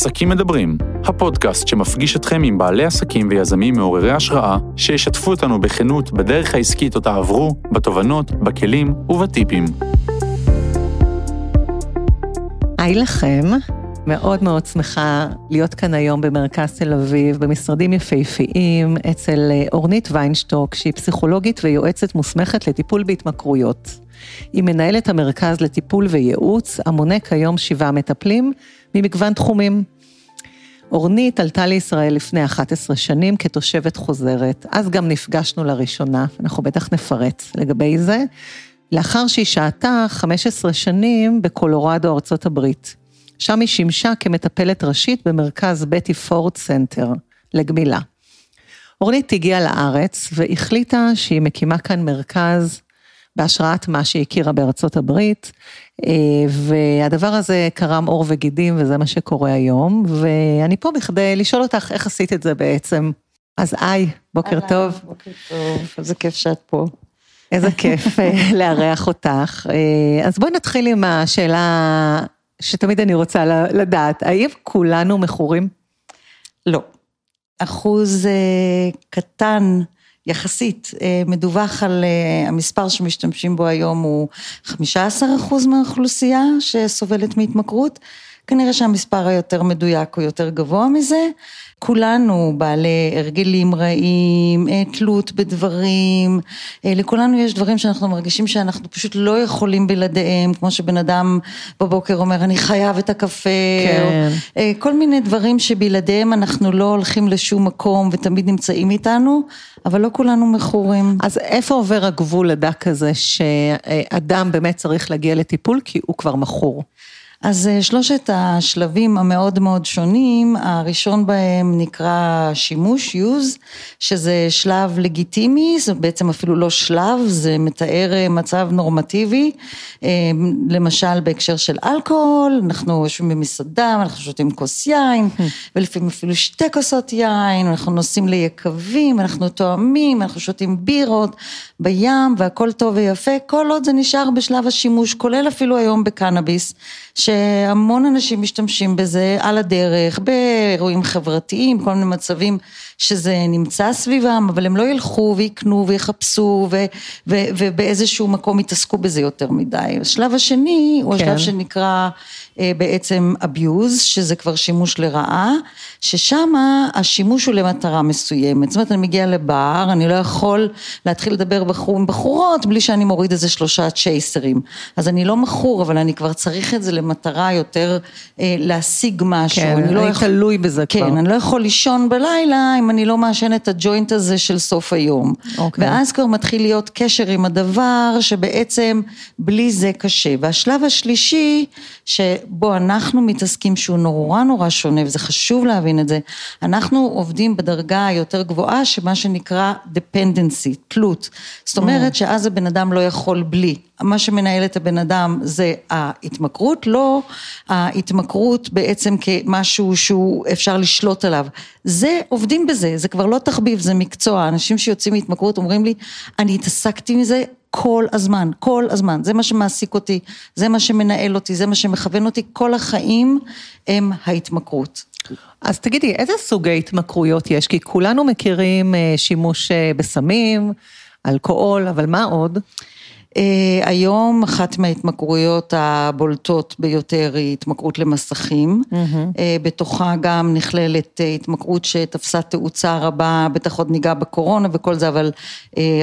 עסקים מדברים, הפודקאסט שמפגיש אתכם עם בעלי עסקים ויזמים מעוררי השראה, שישתפו אותנו בכנות בדרך העסקית אותה עברו, בתובנות, בכלים ובטיפים. היי לכם, מאוד מאוד שמחה להיות כאן היום במרכז תל אביב, במשרדים יפהפיים, אצל אה, אורנית ויינשטוק, שהיא פסיכולוגית ויועצת מוסמכת לטיפול בהתמכרויות. היא מנהלת המרכז לטיפול וייעוץ, המונה כיום שבעה מטפלים ממגוון תחומים. אורנית עלתה לישראל לפני 11 שנים כתושבת חוזרת, אז גם נפגשנו לראשונה, אנחנו בטח נפרט לגבי זה, לאחר שהיא שהתה 15 שנים בקולורדו, ארצות הברית. שם היא שימשה כמטפלת ראשית במרכז בטי פורד סנטר לגמילה. אורנית הגיעה לארץ והחליטה שהיא מקימה כאן מרכז בהשראת מה שהיא הכירה בארצות הברית, אה, והדבר הזה קרם עור וגידים וזה מה שקורה היום, ואני פה בכדי לשאול אותך איך עשית את זה בעצם. אז היי, בוקר טוב. בוקר טוב, איזה כיף שאת פה. איזה כיף אה, לארח אותך. אה, אז בואי נתחיל עם השאלה שתמיד אני רוצה לדעת, האם כולנו מכורים? לא. אחוז קטן יחסית מדווח על המספר שמשתמשים בו היום הוא 15 אחוז מהאוכלוסייה שסובלת מהתמכרות. כנראה שהמספר היותר מדויק הוא יותר גבוה מזה. כולנו בעלי הרגלים רעים, תלות בדברים, לכולנו יש דברים שאנחנו מרגישים שאנחנו פשוט לא יכולים בלעדיהם, כמו שבן אדם בבוקר אומר אני חייב את הקפה, כן. או כל מיני דברים שבלעדיהם אנחנו לא הולכים לשום מקום ותמיד נמצאים איתנו, אבל לא כולנו מכורים. אז איפה עובר הגבול הדק הזה שאדם באמת צריך להגיע לטיפול כי הוא כבר מכור? אז שלושת השלבים המאוד מאוד שונים, הראשון בהם נקרא שימוש, use, שזה שלב לגיטימי, זה בעצם אפילו לא שלב, זה מתאר מצב נורמטיבי, למשל בהקשר של אלכוהול, אנחנו יושבים במסעדה, אנחנו שותים כוס יין, ולפעמים אפילו שתי כוסות יין, אנחנו נוסעים ליקבים, אנחנו תואמים, אנחנו שותים בירות בים והכל טוב ויפה, כל עוד זה נשאר בשלב השימוש, כולל אפילו היום בקנאביס. שהמון אנשים משתמשים בזה על הדרך, באירועים חברתיים, כל מיני מצבים שזה נמצא סביבם, אבל הם לא ילכו ויקנו ויחפשו ו, ו, ובאיזשהו מקום יתעסקו בזה יותר מדי. השלב השני הוא כן. השלב שנקרא בעצם abuse, שזה כבר שימוש לרעה, ששם השימוש הוא למטרה מסוימת. זאת אומרת, אני מגיעה לבר, אני לא יכול להתחיל לדבר בחור עם בחורות בלי שאני מוריד איזה שלושה צ'ייסרים. אז אני לא מכור, אבל אני כבר צריך את זה למטרה יותר אה, להשיג משהו. כן, אני לא יכול... תלוי בזה כן, כבר. כן, אני לא יכול לישון בלילה אם אני לא מעשן את הג'וינט הזה של סוף היום. אוקיי. ואז כבר מתחיל להיות קשר עם הדבר שבעצם בלי זה קשה. והשלב השלישי, שבו אנחנו מתעסקים שהוא נורא נורא שונה, וזה חשוב להבין את זה, אנחנו עובדים בדרגה היותר גבוהה, שמה שנקרא dependency, תלות. זאת אומרת שאז הבן אדם לא יכול בלי. מה שמנהל את הבן אדם זה ההתמכרות, לא ההתמכרות בעצם כמשהו שהוא אפשר לשלוט עליו. זה, עובדים בזה, זה כבר לא תחביב, זה מקצוע. אנשים שיוצאים מהתמכרות אומרים לי, אני התעסקתי מזה כל הזמן, כל הזמן, זה מה שמעסיק אותי, זה מה שמנהל אותי, זה מה שמכוון אותי, כל החיים הם ההתמכרות. אז תגידי, איזה סוגי התמכרויות יש? כי כולנו מכירים שימוש בסמים, אלכוהול, אבל מה עוד? היום אחת מההתמכרויות הבולטות ביותר היא התמכרות למסכים, mm-hmm. בתוכה גם נכללת התמכרות שתפסה תאוצה רבה, בטח עוד ניגע בקורונה וכל זה, אבל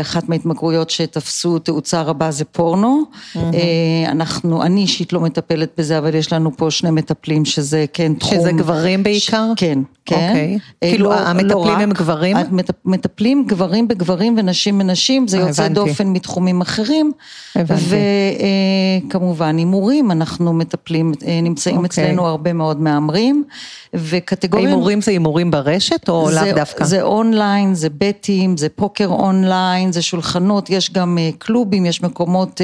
אחת מההתמכרויות שתפסו תאוצה רבה זה פורנו. אנחנו, אני אישית לא מטפלת בזה, אבל יש לנו פה שני מטפלים שזה כן תחום. שזה גברים בעיקר? כן, כן. אוקיי, כאילו לא, המטפלים לא הם גברים? מטפלים גברים בגברים ונשים בנשים, זה יוצא דופן מתחומים אחרים. וכמובן הימורים, אנחנו מטפלים, נמצאים okay. אצלנו הרבה מאוד מהמרים, וקטגוריה... הימורים זה הימורים ברשת או לאו דווקא? זה אונליין, זה בטים, זה פוקר אונליין, זה שולחנות, יש גם קלובים, יש מקומות,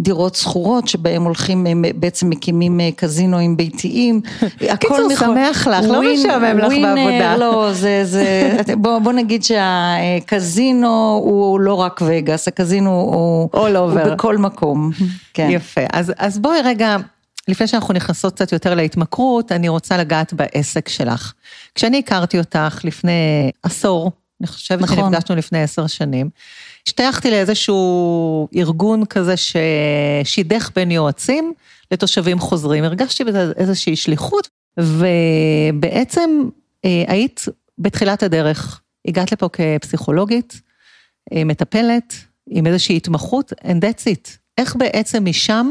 דירות שכורות שבהם הולכים, בעצם מקימים קזינואים ביתיים. קיצור, שמח לך, לא משעמם לך בעבודה. לא, זה, זה, בוא, בוא נגיד שהקזינו הוא לא רק וגאס, הקזינו הוא, הוא בכל מקום. כן. יפה, אז, אז בואי רגע לפני שאנחנו נכנסות קצת יותר להתמכרות, אני רוצה לגעת בעסק שלך. כשאני הכרתי אותך לפני עשור, אני חושבת נכון. שנפגשנו לפני עשר שנים, השתייכתי לאיזשהו ארגון כזה ששידך בין יועצים לתושבים חוזרים. הרגשתי בזה איזושהי שליחות, ובעצם אה, היית בתחילת הדרך. הגעת לפה כפסיכולוגית, אה, מטפלת, עם איזושהי התמחות, and that's it. איך בעצם משם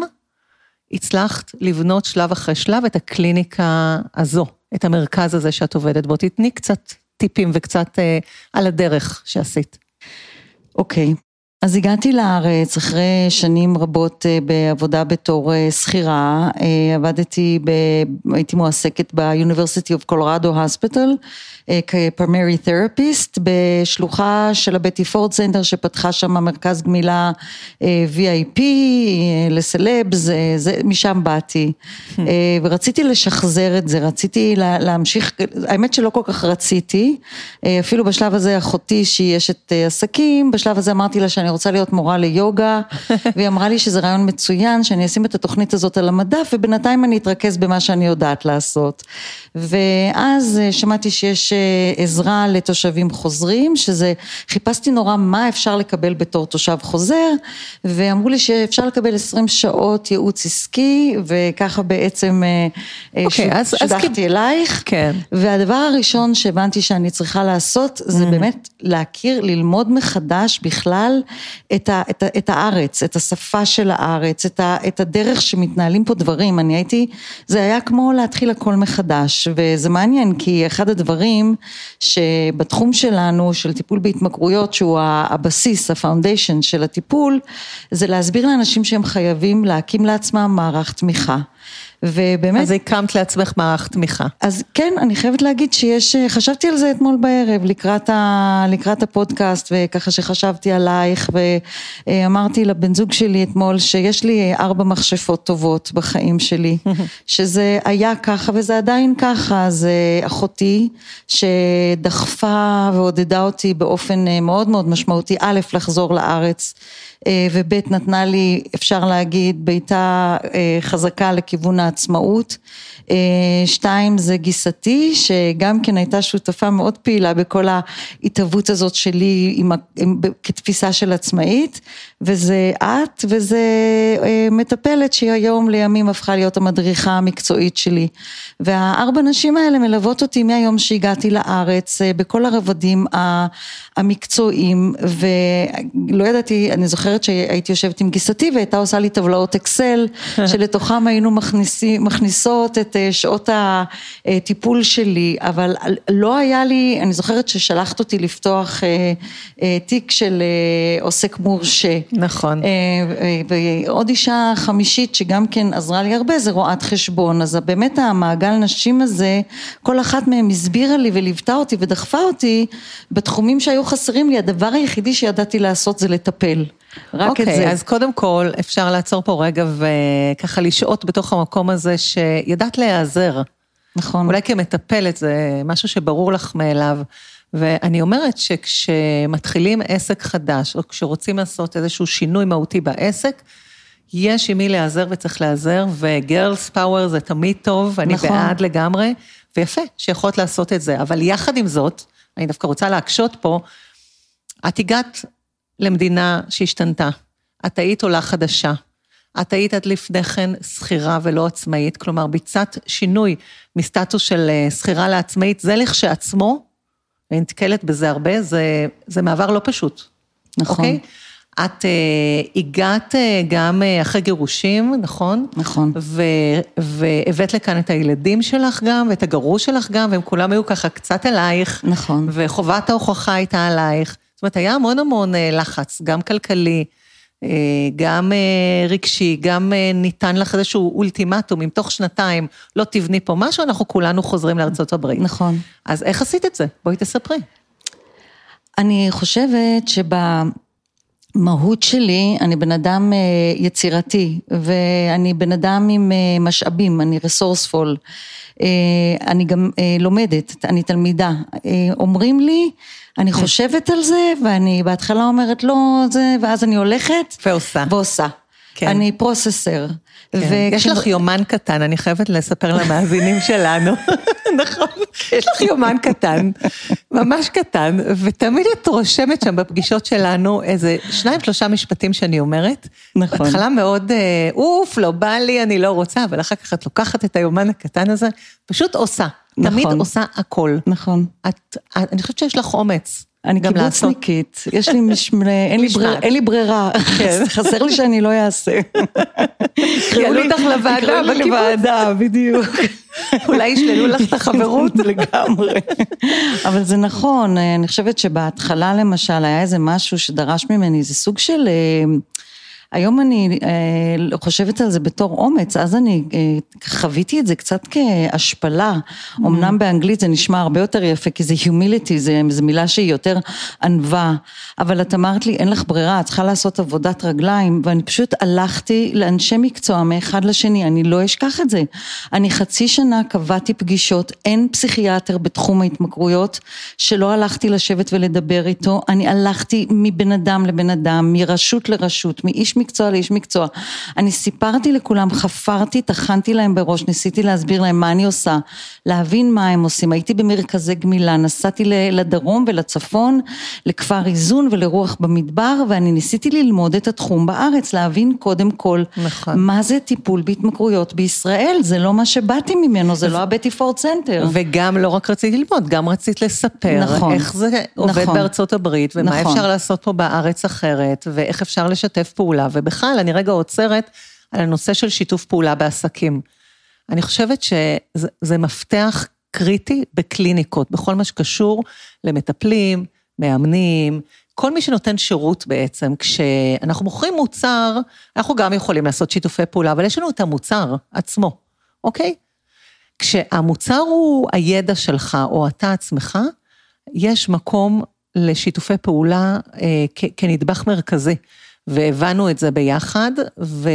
הצלחת לבנות שלב אחרי שלב את הקליניקה הזו, את המרכז הזה שאת עובדת בו? תתני קצת טיפים וקצת אה, על הדרך שעשית. אוקיי. אז הגעתי לארץ אחרי שנים רבות אה, בעבודה בתור אה, שכירה, אה, עבדתי, ב, הייתי מועסקת ב-University of Colorado Hospital כפרמרי תרפיסט בשלוחה של ה-Betty Ford Center שפתחה שם מרכז גמילה VIP לסלבס, זה, משם באתי. ורציתי לשחזר את זה, רציתי להמשיך, האמת שלא כל כך רציתי, אפילו בשלב הזה אחותי שהיא אשת עסקים, בשלב הזה אמרתי לה שאני אני רוצה להיות מורה ליוגה, והיא אמרה לי שזה רעיון מצוין, שאני אשים את התוכנית הזאת על המדף, ובינתיים אני אתרכז במה שאני יודעת לעשות. ואז אה, שמעתי שיש אה, עזרה לתושבים חוזרים, שזה, חיפשתי נורא מה אפשר לקבל בתור תושב חוזר, ואמרו לי שאפשר לקבל 20 שעות ייעוץ עסקי, וככה בעצם okay, אה, אוקיי, אז, שודחתי אז אלייך. כן. והדבר הראשון שהבנתי שאני צריכה לעשות, זה mm. באמת להכיר, ללמוד מחדש בכלל את, ה, את, ה, את הארץ, את השפה של הארץ, את, ה, את הדרך שמתנהלים פה דברים. אני הייתי, זה היה כמו להתחיל הכל מחדש, וזה מעניין, כי אחד הדברים שבתחום שלנו, של טיפול בהתמכרויות, שהוא הבסיס, ה-foundation של הטיפול, זה להסביר לאנשים שהם חייבים להקים לעצמם מערך תמיכה. ובאמת... אז הקמת לעצמך מערך תמיכה. אז כן, אני חייבת להגיד שיש, חשבתי על זה אתמול בערב לקראת, ה, לקראת הפודקאסט וככה שחשבתי עלייך ואמרתי לבן זוג שלי אתמול שיש לי ארבע מכשפות טובות בחיים שלי, שזה היה ככה וזה עדיין ככה, זה אחותי שדחפה ועודדה אותי באופן מאוד מאוד משמעותי, א', לחזור לארץ. אה, וב' נתנה לי, אפשר להגיד, בעיטה אה, חזקה לכיוון העצמאות. אה, שתיים זה גיסתי, שגם כן הייתה שותפה מאוד פעילה בכל ההתהוות הזאת שלי עם, עם, כתפיסה של עצמאית, וזה את, וזה מטפלת שהיא היום לימים הפכה להיות המדריכה המקצועית שלי. והארבע נשים האלה מלוות אותי מהיום שהגעתי לארץ, בכל הרבדים המקצועיים, ולא ידעתי, אני זוכרת שהייתי יושבת עם גיסתי והייתה עושה לי טבלאות אקסל, שלתוכם היינו מכניסי, מכניסות את אה, שעות הטיפול שלי, אבל לא היה לי, אני זוכרת ששלחת אותי לפתוח אה, אה, תיק של עוסק מורשה. נכון. ועוד אישה חמישית שגם כן עזרה לי הרבה, זה רואת חשבון, אז באמת המעגל נשים הזה, כל אחת מהן הסבירה לי וליוותה אותי ודחפה אותי בתחומים שהיו חסרים לי, הדבר היחידי שידעתי לעשות זה לטפל. רק okay, את אוקיי, זה. אז קודם כל, אפשר לעצור פה רגע וככה לשהות בתוך המקום הזה שידעת להיעזר. נכון. אולי כמטפלת זה משהו שברור לך מאליו. ואני אומרת שכשמתחילים עסק חדש, או כשרוצים לעשות איזשהו שינוי מהותי בעסק, יש עם מי להיעזר וצריך להיעזר, וגרלס פאוור זה תמיד טוב, אני נכון. בעד לגמרי, ויפה שיכולת לעשות את זה. אבל יחד עם זאת, אני דווקא רוצה להקשות פה, את הגעת למדינה שהשתנתה. את היית עולה חדשה. את היית עד לפני כן שכירה ולא עצמאית, כלומר ביצעת שינוי מסטטוס של אה, שכירה לעצמאית, זה לכשעצמו, ואני נתקלת בזה הרבה, זה, זה מעבר לא פשוט. נכון. אוקיי? את uh, הגעת uh, גם uh, אחרי גירושים, נכון? נכון. והבאת לכאן את הילדים שלך גם, ואת הגרוש שלך גם, והם כולם היו ככה קצת אלייך. נכון. וחובת ההוכחה הייתה עלייך. זאת אומרת, היה המון המון אה, לחץ, גם כלכלי, גם אה, רגשי, גם ניתן לך איזשהו אולטימטום, אם תוך שנתיים לא תבני פה משהו, אנחנו כולנו חוזרים לארצות הברית. נכון. אז איך עשית את זה? בואי תספרי. אני חושבת שבמהות שלי, אני בן אדם יצירתי, ואני בן אדם עם משאבים, אני רסורספול. אני גם לומדת, אני תלמידה. אומרים לי, אני. חושבת על זה, ואני בהתחלה אומרת לא, זה, ואז אני הולכת. ועושה. ועושה. כן. אני פרוססר. כן. יש לך יומן קטן, אני חייבת לספר למאזינים שלנו. נכון, יש לך יומן קטן, ממש קטן, ותמיד את רושמת שם בפגישות שלנו איזה שניים, שלושה משפטים שאני אומרת. נכון. בהתחלה מאוד, אה, אוף, לא בא לי, אני לא רוצה, אבל אחר כך את לוקחת את היומן הקטן הזה, פשוט עושה. נכון. תמיד עושה הכל. נכון. את, אני חושבת שיש לך אומץ. אני קיבוצניקית, יש לי משמנה, אין, אין לי ברירה, כן. חסר לי שאני לא אעשה. יעלו אותך לוועדה בקיבוץ. לוועדה, בדיוק. אולי ישללו לך את החברות. לגמרי. אבל זה נכון, אני חושבת שבהתחלה למשל היה איזה משהו שדרש ממני, זה סוג של... היום אני אה, חושבת על זה בתור אומץ, אז אני אה, חוויתי את זה קצת כהשפלה. Mm. אמנם באנגלית זה נשמע הרבה יותר יפה, כי זה humility, זו מילה שהיא יותר ענווה. אבל את אמרת לי, אין לך ברירה, את צריכה לעשות עבודת רגליים, ואני פשוט הלכתי לאנשי מקצוע מאחד לשני, אני לא אשכח את זה. אני חצי שנה קבעתי פגישות, אין פסיכיאטר בתחום ההתמכרויות, שלא הלכתי לשבת ולדבר איתו, אני הלכתי מבן אדם לבן אדם, מרשות לרשות, מאיש מקצוע לאיש מקצוע. אני סיפרתי לכולם, חפרתי, טחנתי להם בראש, ניסיתי להסביר להם מה אני עושה, להבין מה הם עושים. הייתי במרכזי גמילה, נסעתי לדרום ולצפון, לכפר איזון ולרוח במדבר, ואני ניסיתי ללמוד את התחום בארץ, להבין קודם כל, נכון. מה זה טיפול בהתמכרויות בישראל, זה לא מה שבאתי ממנו, זה לא ה-Betty Ford Center. וגם לא רק רציתי ללמוד, גם רצית לספר, נכון, איך זה עובד נכון, בארצות הברית, ומה נכון. אפשר לעשות פה בארץ אחרת, ואיך אפשר לשתף פעולה, ובכלל, אני רגע עוצרת על הנושא של שיתוף פעולה בעסקים. אני חושבת שזה מפתח קריטי בקליניקות, בכל מה שקשור למטפלים, מאמנים, כל מי שנותן שירות בעצם, כשאנחנו מוכרים מוצר, אנחנו גם יכולים לעשות שיתופי פעולה, אבל יש לנו את המוצר עצמו, אוקיי? כשהמוצר הוא הידע שלך או אתה עצמך, יש מקום לשיתופי פעולה אה, כנדבך מרכזי. והבנו את זה ביחד, ו,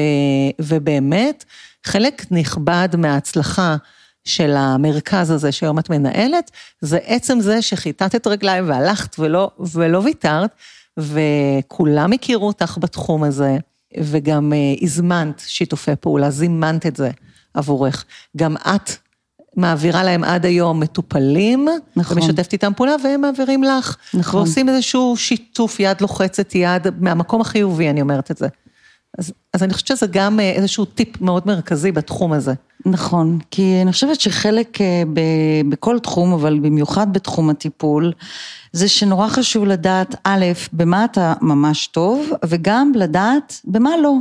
ובאמת, חלק נכבד מההצלחה של המרכז הזה שהיום את מנהלת, זה עצם זה שחיטטת רגליים והלכת ולא, ולא ויתרת, וכולם הכירו אותך בתחום הזה, וגם אה, הזמנת שיתופי פעולה, זימנת את זה עבורך. גם את מעבירה להם עד היום מטופלים, נכון. ומשתפת איתם פעולה, והם מעבירים לך. נכון. ועושים איזשהו שיתוף יד לוחצת יד, מהמקום החיובי, אני אומרת את זה. אז, אז אני חושבת שזה גם אה, איזשהו טיפ מאוד מרכזי בתחום הזה. נכון, כי אני חושבת שחלק אה, ב, בכל תחום, אבל במיוחד בתחום הטיפול, זה שנורא חשוב לדעת, א', במה אתה ממש טוב, וגם לדעת במה לא.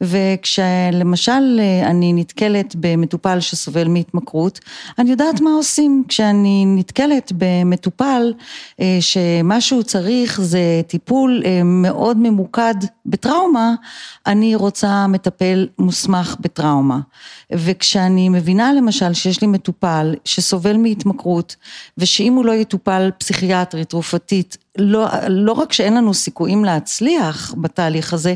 וכשלמשל אה, אני נתקלת במטופל שסובל מהתמכרות, אני יודעת מה עושים. כשאני נתקלת במטופל אה, שמה שהוא צריך זה טיפול אה, מאוד ממוקד בטראומה, אני רוצה מטפל מוסמך בטראומה. וכשאני מבינה למשל שיש לי מטופל שסובל מהתמכרות, ושאם הוא לא יטופל פסיכיאטרית, תרופתית, לא, לא רק שאין לנו סיכויים להצליח בתהליך הזה,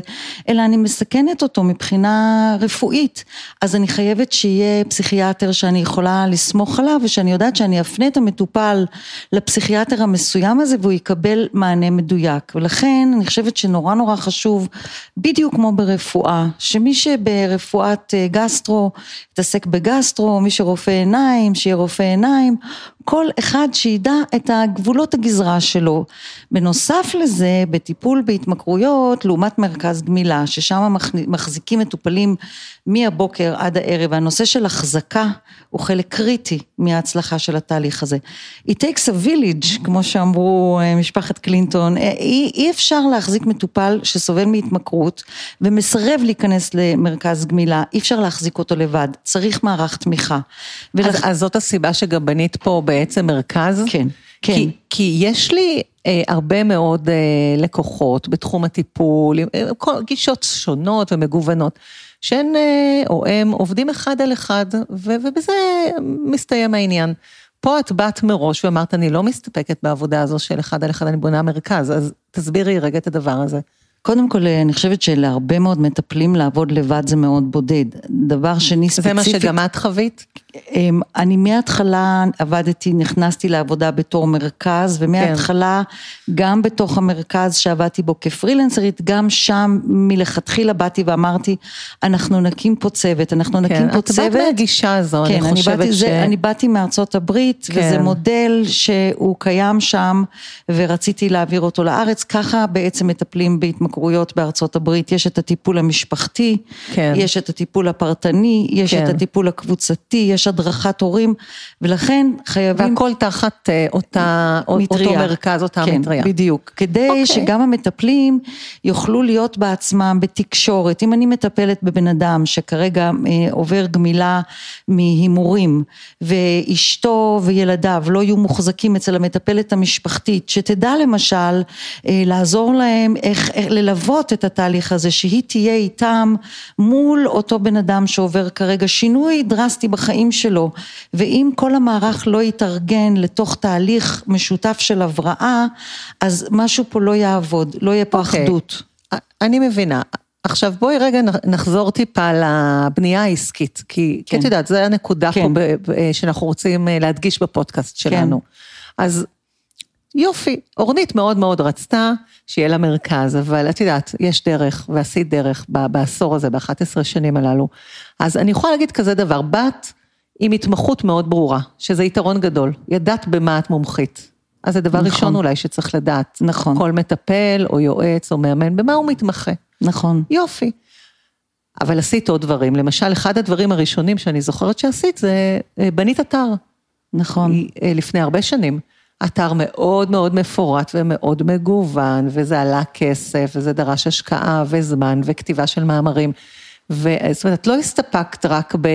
אלא אני מסכנת אותו מבחינה רפואית. אז אני חייבת שיהיה פסיכיאטר שאני יכולה לסמוך עליו, ושאני יודעת שאני אפנה את המטופל לפסיכיאטר המסוים הזה, והוא יקבל מענה מדויק. ולכן אני חושבת שנורא נורא חשוב, בדיוק כמו ברפואה, שמי שברפואת אה, גסטרו, יתעסק בגסטרו, מי שרופא עיניים, שיהיה רופא עיניים, כל אחד שידע את הגבולות הגזרה שלו. בנוסף לזה, בטיפול בהתמכרויות, לעומת מרכז גמילה, ששם מחזיקים מטופלים מהבוקר עד הערב, והנושא של החזקה הוא חלק קריטי מההצלחה של התהליך הזה. It takes a village, כמו שאמרו אה, משפחת קלינטון, אה, אי, אי אפשר להחזיק מטופל שסובל מהתמכרות ומסרב להיכנס למרכז גמילה, אי אפשר להחזיק אותו לבד, צריך מערך תמיכה. ולכ... אז, אז זאת הסיבה שגם בנית פה בעצם מרכז? כן. כן. כי, כי יש לי אה, הרבה מאוד אה, לקוחות בתחום הטיפול, עם אה, כל גישות שונות ומגוונות, שהן אה, או הם עובדים אחד על אחד, ו, ובזה מסתיים העניין. פה את באת מראש ואמרת, אני לא מסתפקת בעבודה הזו של אחד על אחד, אני בונה מרכז, אז תסבירי רגע את הדבר הזה. קודם כל, אני חושבת שלהרבה מאוד מטפלים לעבוד לבד זה מאוד בודד. דבר שני ספציפית... זה מה שגם את חווית? אמ, אני מההתחלה עבדתי, נכנסתי לעבודה בתור מרכז, ומההתחלה כן. גם בתוך המרכז שעבדתי בו כפרילנסרית, גם שם מלכתחילה באתי ואמרתי, אנחנו נקים פה צוות, אנחנו כן, נקים פה צוות. כן, את באת מהגישה הזו, כן, אני חושבת אני ש... זה, אני באתי מארצות הברית, כן. וזה מודל שהוא קיים שם, ורציתי להעביר אותו לארץ, ככה בעצם מטפלים בהתמכרויות בארצות הברית, יש את הטיפול המשפחתי, כן. יש את הטיפול הפרטני, יש כן. את הטיפול הקבוצתי, יש הדרכת הורים, ולכן חייבים... והכל תחת אה, אותה, מטריה. אותו מרכז, אותה כן, מטריה. בדיוק. כדי okay. אוקיי. שגם המטפלים יוכלו להיות בעצמם בתקשורת. אם אני מטפלת בבן אדם שכרגע אה, עובר גמילה מהימורים, ואשתו וילדיו לא יהיו מוחזקים אצל המטפלת המשפחתית, שתדע למשל אה, לעזור להם איך, איך ללוות את התהליך הזה, שהיא תהיה איתם מול אותו בן אדם שעובר כרגע שינוי דרסטי בחיים שלו, ואם כל המערך לא יתארגן לתוך תהליך משותף של הבראה, אז משהו פה לא יעבוד, לא יהיה פה okay. אוקיי. אחדות. אני מבינה. עכשיו בואי רגע נחזור טיפה לבנייה העסקית, כי כן. את יודעת, זו הנקודה כן. פה ב, ב, שאנחנו רוצים אה, להדגיש בפודקאסט שלנו. כן. אז יופי, אורנית מאוד מאוד רצתה שיהיה לה מרכז, אבל את יודעת, יש דרך, ועשית דרך בעשור הזה, ב-11 שנים הללו. אז אני יכולה להגיד כזה דבר, בת עם התמחות מאוד ברורה, שזה יתרון גדול, ידעת במה את מומחית. אז זה דבר נכון. ראשון אולי שצריך לדעת. נכון. כל מטפל או יועץ או מאמן, במה הוא מתמחה. נכון. יופי. אבל עשית עוד דברים, למשל, אחד הדברים הראשונים שאני זוכרת שעשית זה אה, בנית אתר. נכון. אה, לפני הרבה שנים. אתר מאוד מאוד מפורט ומאוד מגוון, וזה עלה כסף, וזה דרש השקעה וזמן וכתיבה של מאמרים. וזאת אומרת, את לא הסתפקת רק ב...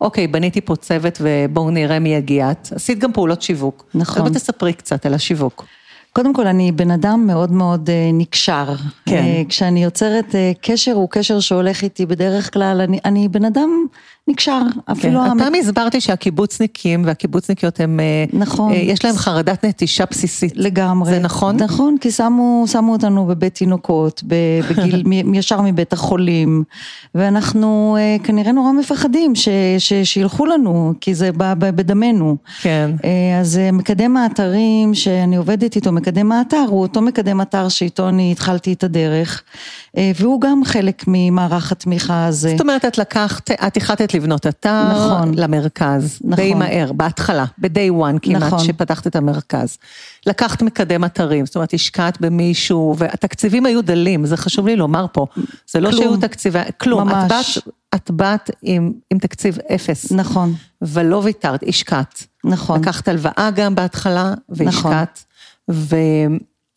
אוקיי, בניתי פה צוות ובואו נראה מי יגיע. את עשית גם פעולות שיווק. נכון. אז בואי תספרי קצת על השיווק. קודם כל, אני בן אדם מאוד מאוד אה, נקשר. כן. אה, כשאני יוצרת אה, קשר, הוא קשר שהולך איתי בדרך כלל, אני, אני בן אדם נקשר, אפילו... כן. פעם הסברת לי שהקיבוצניקים והקיבוצניקיות הם... נכון. יש להם חרדת נטישה בסיסית. לגמרי. זה נכון? נכון, כי שמו, שמו אותנו בבית תינוקות, בגיל, ישר מבית החולים, ואנחנו כנראה נורא מפחדים ש, ש, שילכו לנו, כי זה בא בדמנו. כן. אז מקדם האתרים שאני עובדת איתו, מקדם האתר הוא אותו מקדם אתר שאיתו אני התחלתי את הדרך, אה, והוא גם חלק ממערך התמיכה הזה. זאת אומרת, את לקחת, את החלטת לבנות אתר נכון, למרכז, נכון, די מהר, בהתחלה, ב-day one כמעט, נכון, שפתחת את המרכז. לקחת מקדם אתרים, זאת אומרת, השקעת במישהו, והתקציבים היו דלים, זה חשוב לי לומר פה. זה לא כלום, שהיו תקציבי, כלום, ממש. את באת, את באת עם, עם תקציב אפס. נכון. ולא ויתרת, השקעת. נכון. לקחת הלוואה גם בהתחלה, והשקעת. נכון. ו...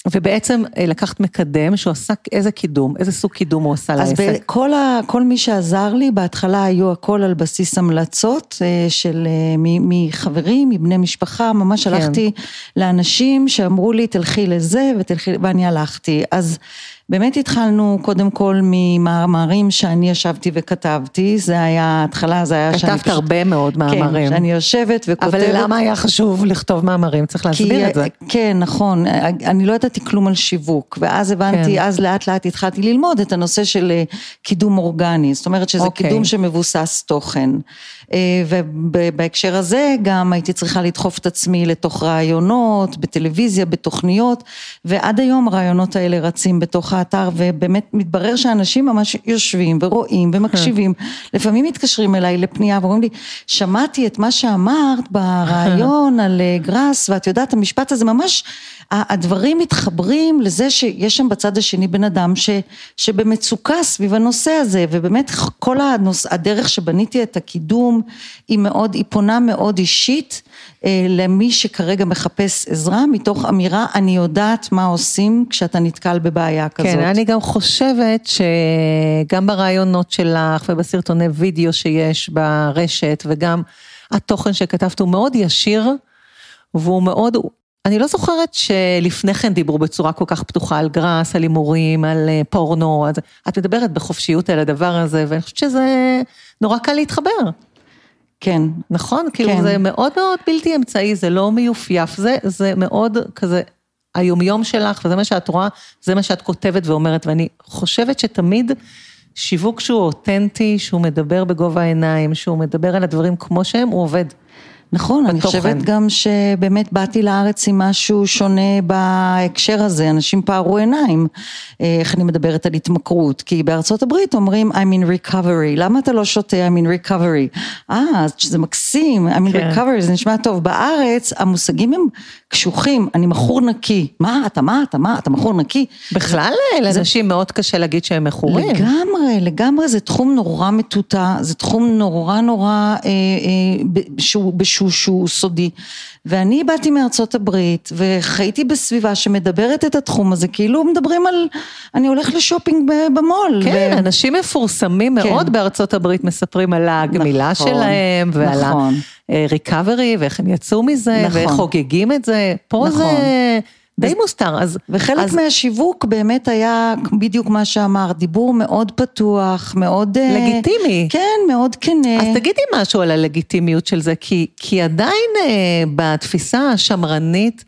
ובעצם אה, לקחת מקדם שהוא עשה איזה קידום, איזה סוג קידום הוא עשה לעסק. אז כל, ה, כל מי שעזר לי, בהתחלה היו הכל על בסיס המלצות אה, של אה, מחברים, מבני משפחה, ממש כן. הלכתי לאנשים שאמרו לי תלכי לזה ותלכי, ואני הלכתי. אז באמת התחלנו קודם כל ממאמרים שאני ישבתי וכתבתי, זה היה, ההתחלה זה היה שאני... כתבת הרבה מאוד מאמרים. כן, שאני יושבת וכותבת. אבל למה היה חשוב לכתוב מאמרים? צריך להסביר כי, את זה. כן, נכון, אני לא ידעתי כלום על שיווק, ואז הבנתי, כן. אז לאט לאט התחלתי ללמוד את הנושא של אה, קידום אורגני, זאת אומרת שזה אוקיי. קידום שמבוסס תוכן. אה, ובהקשר הזה גם הייתי צריכה לדחוף את עצמי לתוך רעיונות, בטלוויזיה, בתוכניות, ועד היום הרעיונות האלה רצים בתוך האתר, ובאמת מתברר שאנשים ממש יושבים ורואים ומקשיבים. לפעמים מתקשרים אליי לפנייה ואומרים לי, שמעתי את מה שאמרת ברעיון על אה, גראס, ואת יודעת, המשפט הזה ממש... הדברים מתחברים לזה שיש שם בצד השני בן אדם ש, שבמצוקה סביב הנושא הזה, ובאמת כל הנוס, הדרך שבניתי את הקידום היא מאוד, היא פונה מאוד אישית אה, למי שכרגע מחפש עזרה, מתוך אמירה, אני יודעת מה עושים כשאתה נתקל בבעיה כזאת. כן, אני גם חושבת שגם ברעיונות שלך ובסרטוני וידאו שיש ברשת, וגם התוכן שכתבת הוא מאוד ישיר. והוא מאוד, אני לא זוכרת שלפני כן דיברו בצורה כל כך פתוחה על גראס, על הימורים, על אה, פורנו, אז את מדברת בחופשיות על הדבר הזה, ואני חושבת שזה נורא קל להתחבר. כן. נכון? כאילו כן. זה מאוד מאוד בלתי אמצעי, זה לא מיופייף, זה, זה מאוד כזה היומיום שלך, וזה מה שאת רואה, זה מה שאת כותבת ואומרת, ואני חושבת שתמיד שיווק שהוא אותנטי, שהוא מדבר בגובה העיניים, שהוא מדבר על הדברים כמו שהם, הוא עובד. נכון, אני בתוכן. חושבת גם שבאמת באתי לארץ עם משהו שונה בהקשר הזה, אנשים פערו עיניים, אה, איך אני מדברת על התמכרות, כי בארצות הברית אומרים I'm in recovery, למה אתה לא שותה I'm in recovery? אה, זה מקסים, I'm in כן. recovery, זה נשמע טוב. בארץ המושגים הם קשוחים, אני מכור נקי, מה אתה, מה אתה, מה אתה מכור נקי? בכלל לאנשים מאוד קשה להגיד שהם מכורים. לגמרי, לגמרי, זה תחום נורא מטואטא, זה תחום נורא נורא אה, אה, ב- שהוא, שהוא, שהוא סודי. ואני באתי מארצות הברית וחייתי בסביבה שמדברת את התחום הזה, כאילו מדברים על, אני הולך לשופינג במו"ל. כן, ו- אנשים מפורסמים כן. מאוד בארצות הברית מספרים על הגמילה נכון, שלהם ועל נכון. ה-recovery ואיך הם יצאו מזה נכון. ואיך חוגגים את זה. פה נכון. זה די מוסתר, אז... וחלק אז מהשיווק באמת היה בדיוק מה שאמרת, דיבור מאוד פתוח, מאוד... אה, לגיטימי. כן, מאוד כנה. אז תגידי משהו על הלגיטימיות של זה, כי, כי עדיין אה, בתפיסה השמרנית,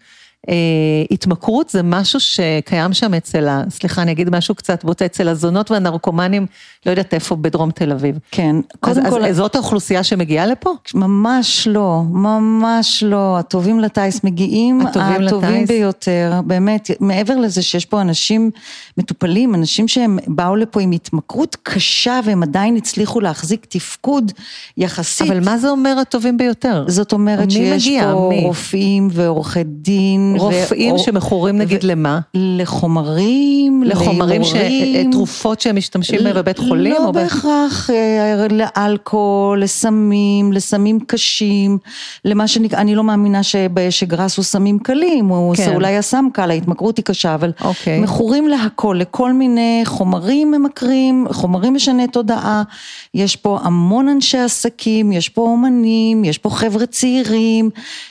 התמכרות זה משהו שקיים שם אצל ה... סליחה, אני אגיד משהו קצת בוטה, אצל הזונות והנרקומנים, לא יודעת איפה, בדרום תל אביב. כן, אז, קודם כל... אז זאת האוכלוסייה שמגיעה לפה? ממש לא, ממש לא. הטובים לטיס מגיעים, הטובים הטובים לטיס. ביותר, באמת, מעבר לזה שיש פה אנשים מטופלים, אנשים שהם באו לפה עם התמכרות קשה והם עדיין הצליחו להחזיק תפקוד יחסית. אבל מה זה אומר הטובים ביותר? זאת אומרת שיש מגיע? פה מי? רופאים ועורכי דין. רופאים שמכורים נגיד למה? לחומרים, לחומרים. תרופות שהם משתמשים בהם בבית חולים? לא בהכרח, אה, לאלכוהול, לסמים, לסמים קשים, למה שנקרא, אני לא מאמינה שגראס הוא סמים קלים, הוא כן. אולי הסם קל, ההתמכרות היא קשה, אבל אוקיי. מכורים להכל, לכל מיני חומרים ממכרים, חומרים משני תודעה, יש פה המון אנשי עסקים, יש פה אומנים, יש פה חבר'ה צעירים,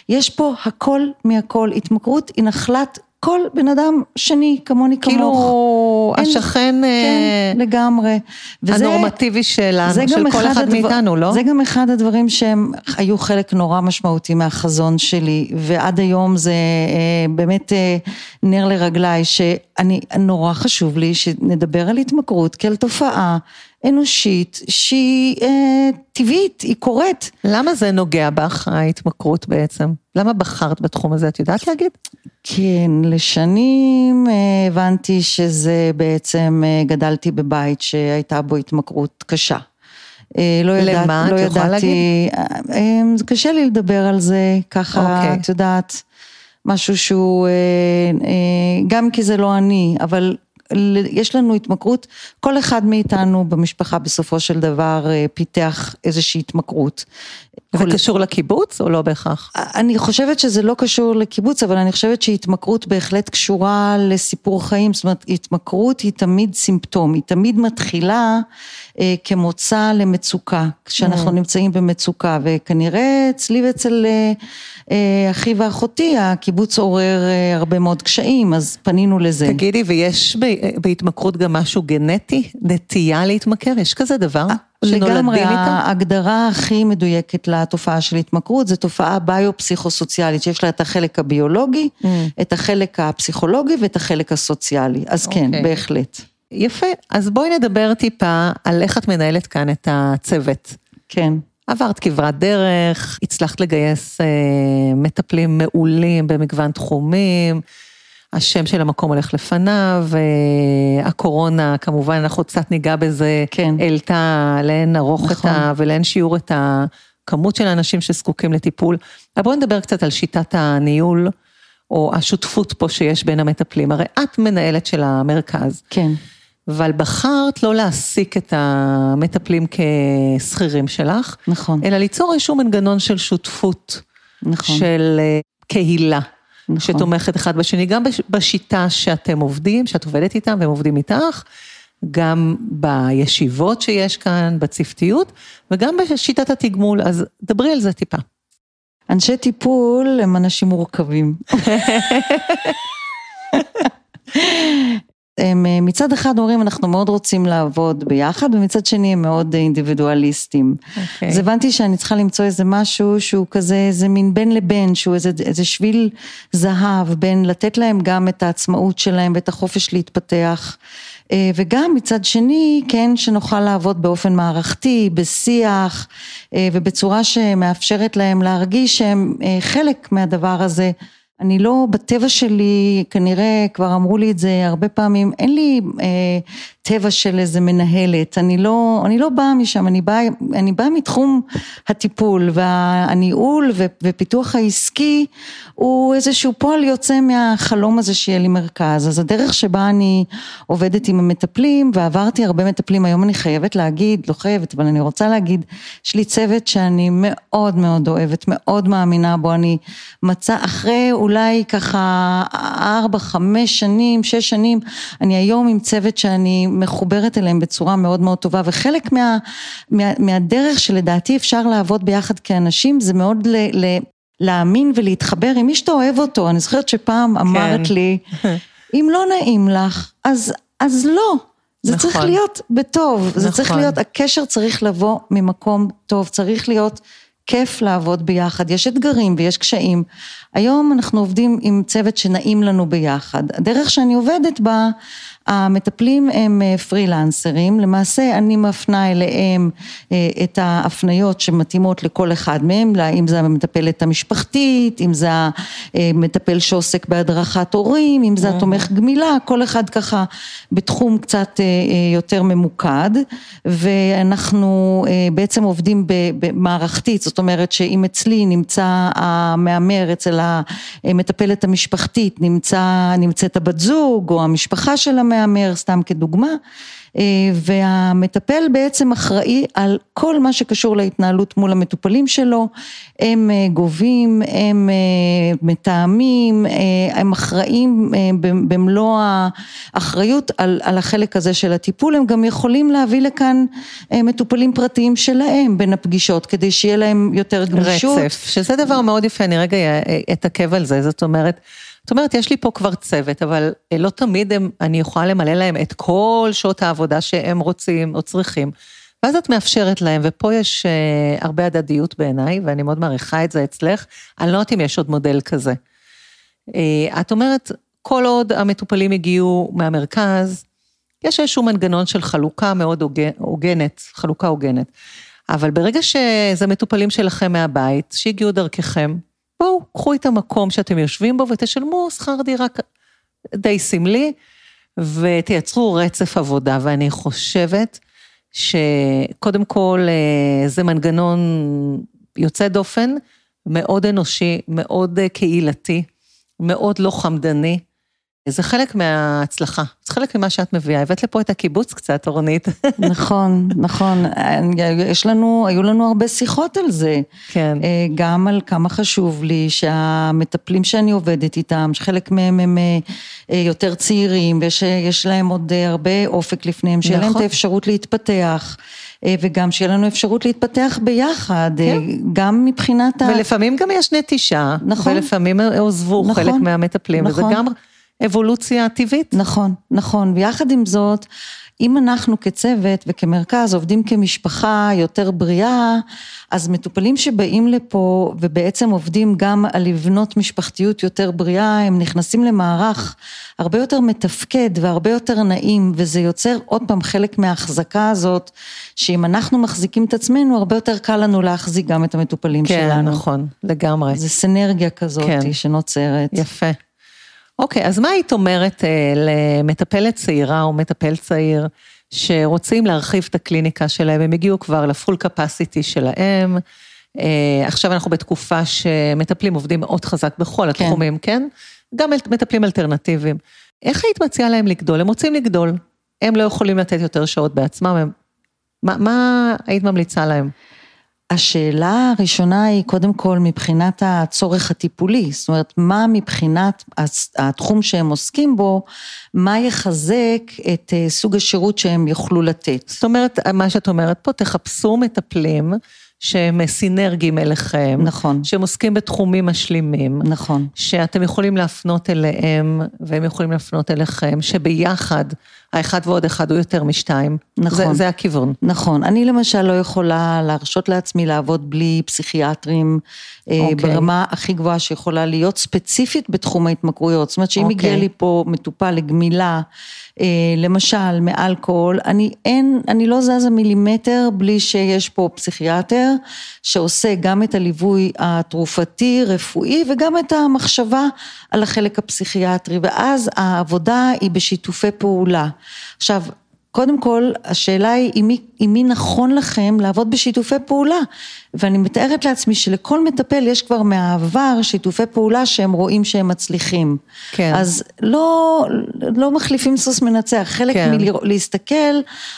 יש פה הכל מהכל, התמכרות היא נחלת כל בן אדם שני כמוני כמוך. כאילו, אין- השכן אה, כן, לגמרי. וזה- הנורמטיבי שלנו, של כל אחד אחד הדבר- מאיתנו, לא? זה גם אחד הדברים שהם היו חלק נורא משמעותי מהחזון שלי, ועד היום זה אה, באמת אה, נר לרגליי, שאני, נורא חשוב לי שנדבר על התמכרות כעל תופעה אנושית שהיא אה, טבעית, היא קורית. למה זה נוגע בך, ההתמכרות בעצם? למה בחרת בתחום הזה? את יודעת להגיד? כן, לשנים אה, הבנתי שזה בעצם, אה, גדלתי בבית שהייתה בו התמכרות קשה. אה, לא ידעת, למה? לא את יכולה ידעתי, אה, אה, זה קשה לי לדבר על זה, ככה, אוקיי. את יודעת, משהו שהוא, אה, אה, גם כי זה לא אני, אבל יש לנו התמכרות, כל אחד מאיתנו במשפחה בסופו של דבר אה, פיתח איזושהי התמכרות. זה כל- קשור לקיבוץ או לא בהכרח? אני חושבת שזה לא קשור לקיבוץ, אבל אני חושבת שהתמכרות בהחלט קשורה לסיפור חיים, זאת אומרת, התמכרות היא תמיד סימפטום, היא תמיד מתחילה אה, כמוצא למצוקה, כשאנחנו Mm. נמצאים במצוקה, וכנראה אצלי ואצל אה, אה, אחי ואחותי, הקיבוץ עורר אה, הרבה מאוד קשיים, אז פנינו לזה. תגידי, ויש בהתמכרות גם משהו גנטי? נטייה להתמכר? יש כזה דבר? לגמרי? ההגדרה הכי מדויקת לתופעה של התמכרות זה תופעה ביו-פסיכוסוציאלית, שיש לה את החלק הביולוגי, Mm. את החלק הפסיכולוגי ואת החלק הסוציאלי. אז כן, אוקיי. בהחלט. יפה, אז בואי נדבר טיפה על איך את מנהלת כאן את הצוות. כן. עברת כברת דרך, הצלחת לגייס אה, מטפלים מעולים במגוון תחומים, השם של המקום הולך לפניו, אה, הקורונה, כמובן, אנחנו קצת ניגע בזה, כן. העלתה לאין ארוך נכון. את ה... ולאין שיעור את הכמות של האנשים שזקוקים לטיפול. אבל בואי נדבר קצת על שיטת הניהול, או השותפות פה שיש בין המטפלים. הרי את מנהלת של המרכז. כן. אבל בחרת לא להעסיק את המטפלים כשכירים שלך, נכון. אלא ליצור איזשהו מנגנון של שותפות, נכון. של אה, קהילה, נכון. שתומכת אחד בשני, גם בש- בשיטה שאתם עובדים, שאת עובדת איתם והם עובדים איתך, גם בישיבות שיש כאן, בצוותיות, וגם בשיטת התגמול, אז דברי על זה טיפה. אנשי טיפול הם אנשים מורכבים. הם אה, מצד אחד אומרים אנחנו מאוד רוצים לעבוד ביחד ומצד שני הם מאוד אינדיבידואליסטים. Okay. אוקיי. אז הבנתי שאני צריכה למצוא איזה משהו שהוא כזה איזה מין בין לבין שהוא איזה, איזה שביל זהב בין לתת להם גם את העצמאות שלהם ואת החופש להתפתח. אה, וגם מצד שני, כן, שנוכל לעבוד באופן מערכתי, בשיח אה, ובצורה שמאפשרת להם להרגיש שהם חלק מהדבר הזה. אני לא, בטבע שלי, כנראה כבר אמרו לי את זה הרבה פעמים, אין לי אה, טבע של איזה מנהלת, אני לא, אני לא באה משם, אני באה, אני באה מתחום הטיפול והניהול ופיתוח העסקי הוא איזשהו פועל יוצא מהחלום הזה שיהיה לי מרכז, אז הדרך שבה אני עובדת עם המטפלים ועברתי הרבה מטפלים, היום אני חייבת להגיד, לא חייבת, אבל אני רוצה להגיד, יש לי צוות שאני מאוד מאוד אוהבת, מאוד מאמינה בו, אני מצא אחרי אולי ככה ארבע, חמש שנים, שש שנים, אני היום עם צוות שאני מחוברת אליהם בצורה מאוד מאוד טובה וחלק מה, מה, מהדרך שלדעתי אפשר לעבוד ביחד כאנשים זה מאוד ל, ל, להאמין ולהתחבר עם מי שאתה אוהב אותו, אני זוכרת שפעם אמרת כן. לי, אם לא נעים לך, אז, אז לא. זה נכון. צריך להיות בטוב, נכון. זה צריך נכון. להיות, הקשר צריך לבוא ממקום טוב, צריך להיות כיף לעבוד ביחד, יש אתגרים ויש קשיים. היום אנחנו עובדים עם צוות שנעים לנו ביחד. הדרך שאני עובדת בה, המטפלים הם אה, פרילנסרים, למעשה אני מפנה אליהם אה, את ההפניות שמתאימות לכל אחד מהם, אם זה המטפלת המשפחתית, אם זה המטפל שעוסק בהדרכת הורים, אם זה התומך גמילה, כל אחד ככה בתחום קצת אה, יותר ממוקד, ואנחנו בעצם עובדים במערכתית, זאת אומרת שאם אצלי נמצא המהמר אצל המטפלת המשפחתית, נמצא, נמצאת הבת זוג או המשפחה של המהמר, מהמר, סתם כדוגמה, אה, והמטפל בעצם אחראי על כל מה שקשור להתנהלות מול המטופלים שלו, הם אה, גובים, הם אה, מתאמים, הם אחראים במלוא האחריות על, על החלק הזה של הטיפול, הם גם יכולים להביא לכאן מטופלים פרטיים שלהם בין הפגישות, כדי שיהיה להם יותר גמישות. רצף, שזה דבר מאוד יפה, אני רגע אתעכב על זה, זאת אומרת, זאת אומרת, יש לי פה כבר צוות, אבל אה, לא תמיד הם, אני יכולה למלא להם את כל שעות העבודה שהם רוצים או צריכים. ואז את מאפשרת להם, ופה יש uh, הרבה הדדיות בעיניי, ואני מאוד מעריכה את זה אצלך. אני לא יודעת אם יש עוד מודל כזה. Uh, את אומרת, כל עוד המטופלים הגיעו מהמרכז, יש איזשהו מנגנון של חלוקה מאוד הוגנת, חלוקה הוגנת. אבל ברגע שזה מטופלים שלכם מהבית, שהגיעו דרככם, בואו, קחו את המקום שאתם יושבים בו ותשלמו שכר דירה די סמלי, ותייצרו רצף עבודה. ואני חושבת שקודם כל אה, זה מנגנון יוצא דופן, מאוד אנושי, מאוד אה, קהילתי, מאוד לא חמדני. זה חלק מההצלחה, זה חלק ממה שאת מביאה. הבאת לפה את הקיבוץ קצת, אורנית. נכון, נכון. יש לנו, היו לנו הרבה שיחות על זה. כן. אה, גם על כמה חשוב לי שהמטפלים שאני עובדת איתם, שחלק מהם הם אה, אה, יותר צעירים, ויש להם עוד הרבה אופק לפניהם, שיהיה נכון. להם את האפשרות להתפתח. וגם שיהיה לנו אפשרות להתפתח ביחד, כן. גם מבחינת ה... ולפעמים גם יש נטישה, נכון, ולפעמים עוזבו נכון, חלק מהמטפלים, נכון. וזה גם אבולוציה טבעית. נכון, נכון, ויחד עם זאת, אם אנחנו כצוות וכמרכז עובדים כמשפחה יותר בריאה, אז מטופלים שבאים לפה ובעצם עובדים גם על לבנות משפחתיות יותר בריאה, הם נכנסים למערך הרבה יותר מתפקד והרבה יותר נעים, וזה יוצר עוד פעם חלק מההחזקה הזאת, שאם אנחנו מחזיקים את עצמנו, הרבה יותר קל לנו להחזיק גם את המטופלים כן, שלנו. כן, נכון, לגמרי. זה סנרגיה כזאת כן. שנוצרת. יפה. אוקיי, אז מה היית אומרת אה, למטפלת צעירה או מטפל צעיר שרוצים להרחיב את הקליניקה שלהם, הם הגיעו כבר לפול קפסיטי שלהם, אה, עכשיו אנחנו בתקופה שמטפלים עובדים מאוד חזק בכל כן. התחומים, כן? גם מטפלים אלטרנטיביים. איך היית מציעה להם לגדול? הם רוצים לגדול, הם לא יכולים לתת יותר שעות בעצמם, הם... מה, מה היית ממליצה להם? השאלה הראשונה היא קודם כל מבחינת הצורך הטיפולי, זאת אומרת מה מבחינת התחום שהם עוסקים בו, מה יחזק את אה, סוג השירות שהם יוכלו לתת. זאת אומרת, מה שאת אומרת פה, תחפשו מטפלים שהם סינרגיים אליכם. נכון. שהם עוסקים בתחומים משלימים. נכון. שאתם יכולים להפנות אליהם, והם יכולים להפנות אליכם, שביחד, האחד ועוד אחד הוא יותר משתיים. נכון. זה, זה הכיוון. נכון. אני למשל לא יכולה להרשות לעצמי לעבוד בלי פסיכיאטרים אוקיי. okay. ברמה הכי גבוהה שיכולה להיות ספציפית בתחום ההתמכרויות. זאת אומרת שאם okay. הגיע אוקיי. לי פה מטופל לגמילה, אה, למשל מאלכוהול, אני אין, אני לא זזה מילימטר בלי שיש פה פסיכיאטר שעושה גם את הליווי התרופתי, רפואי וגם את המחשבה על החלק הפסיכיאטרי, ואז העבודה היא בשיתופי פעולה. עכשיו, קודם כל, השאלה היא עם מי, עם מי נכון לכם לעבוד בשיתופי פעולה. ואני מתארת לעצמי שלכל מטפל יש כבר מהעבר שיתופי פעולה שהם רואים שהם מצליחים. כן. אז לא, לא מחליפים סוס מנצח, חלק כן. מלהסתכל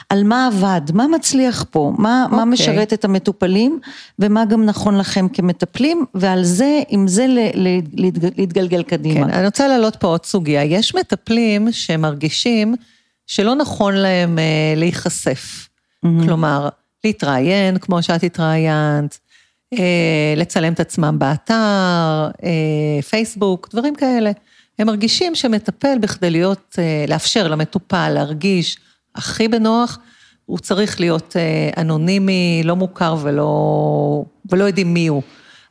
על מה עבד, מה מצליח פה, מה, מה אוקיי. משרת את המטופלים ומה גם נכון לכם כמטפלים, ועל זה, עם זה ל, ל, להתג- להתגלגל קדימה. כן, אני רוצה להעלות פה עוד סוגיה. יש מטפלים שמרגישים שלא נכון להם אה, להיחשף. כלומר, להתראיין כמו שאת התראיינת, אה, לצלם את עצמם באתר, אה, פייסבוק, דברים כאלה. הם מרגישים שמטפל בכדי להיות, אה, לאפשר למטופל להרגיש הכי בנוח, הוא צריך להיות אה, אנונימי, לא מוכר ולא, ולא יודעים מי הוא.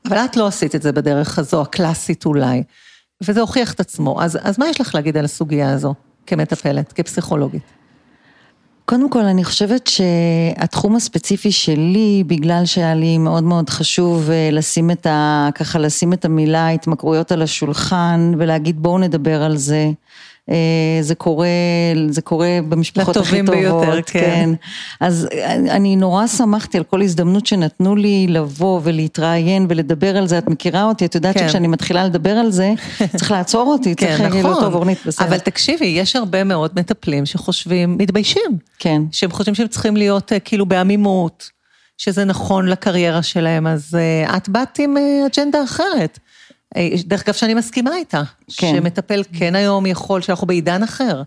אבל את לא עשית את זה בדרך הזו, הקלאסית אולי, וזה הוכיח את עצמו. אז, אז מה יש לך להגיד על הסוגיה הזו, כמטפלת, כפסיכולוגית? קודם כל, אני חושבת שהתחום הספציפי שלי, בגלל שהיה לי מאוד מאוד חשוב אה, לשים את ה... ככה לשים את המילה התמכרויות על השולחן ולהגיד בואו נדבר על זה. אה, זה קורה, זה קורה במשפחות הכי לטובים טובות. ביותר, כן. אז אני נורא שמחתי על כל הזדמנות שנתנו לי לבוא ולהתראיין ולדבר על זה. את מכירה אותי, את יודעת כן. שכשאני מתחילה לדבר על זה, צריך לעצור אותי, צריך כן, להגיד לו, נכון. טוב, אורנית, בסדר. אבל תקשיבי, יש הרבה מאוד מטפלים שחושבים, מתביישים. כן. שהם חושבים שהם צריכים להיות אה, כאילו בעמימות, שזה נכון לקריירה שלהם, אז אה, את באת עם אה, אג'נדה אחרת. אה, דרך אגב, שאני מסכימה איתה. כן. שמטפל כן היום יכול, שאנחנו בעידן אחר.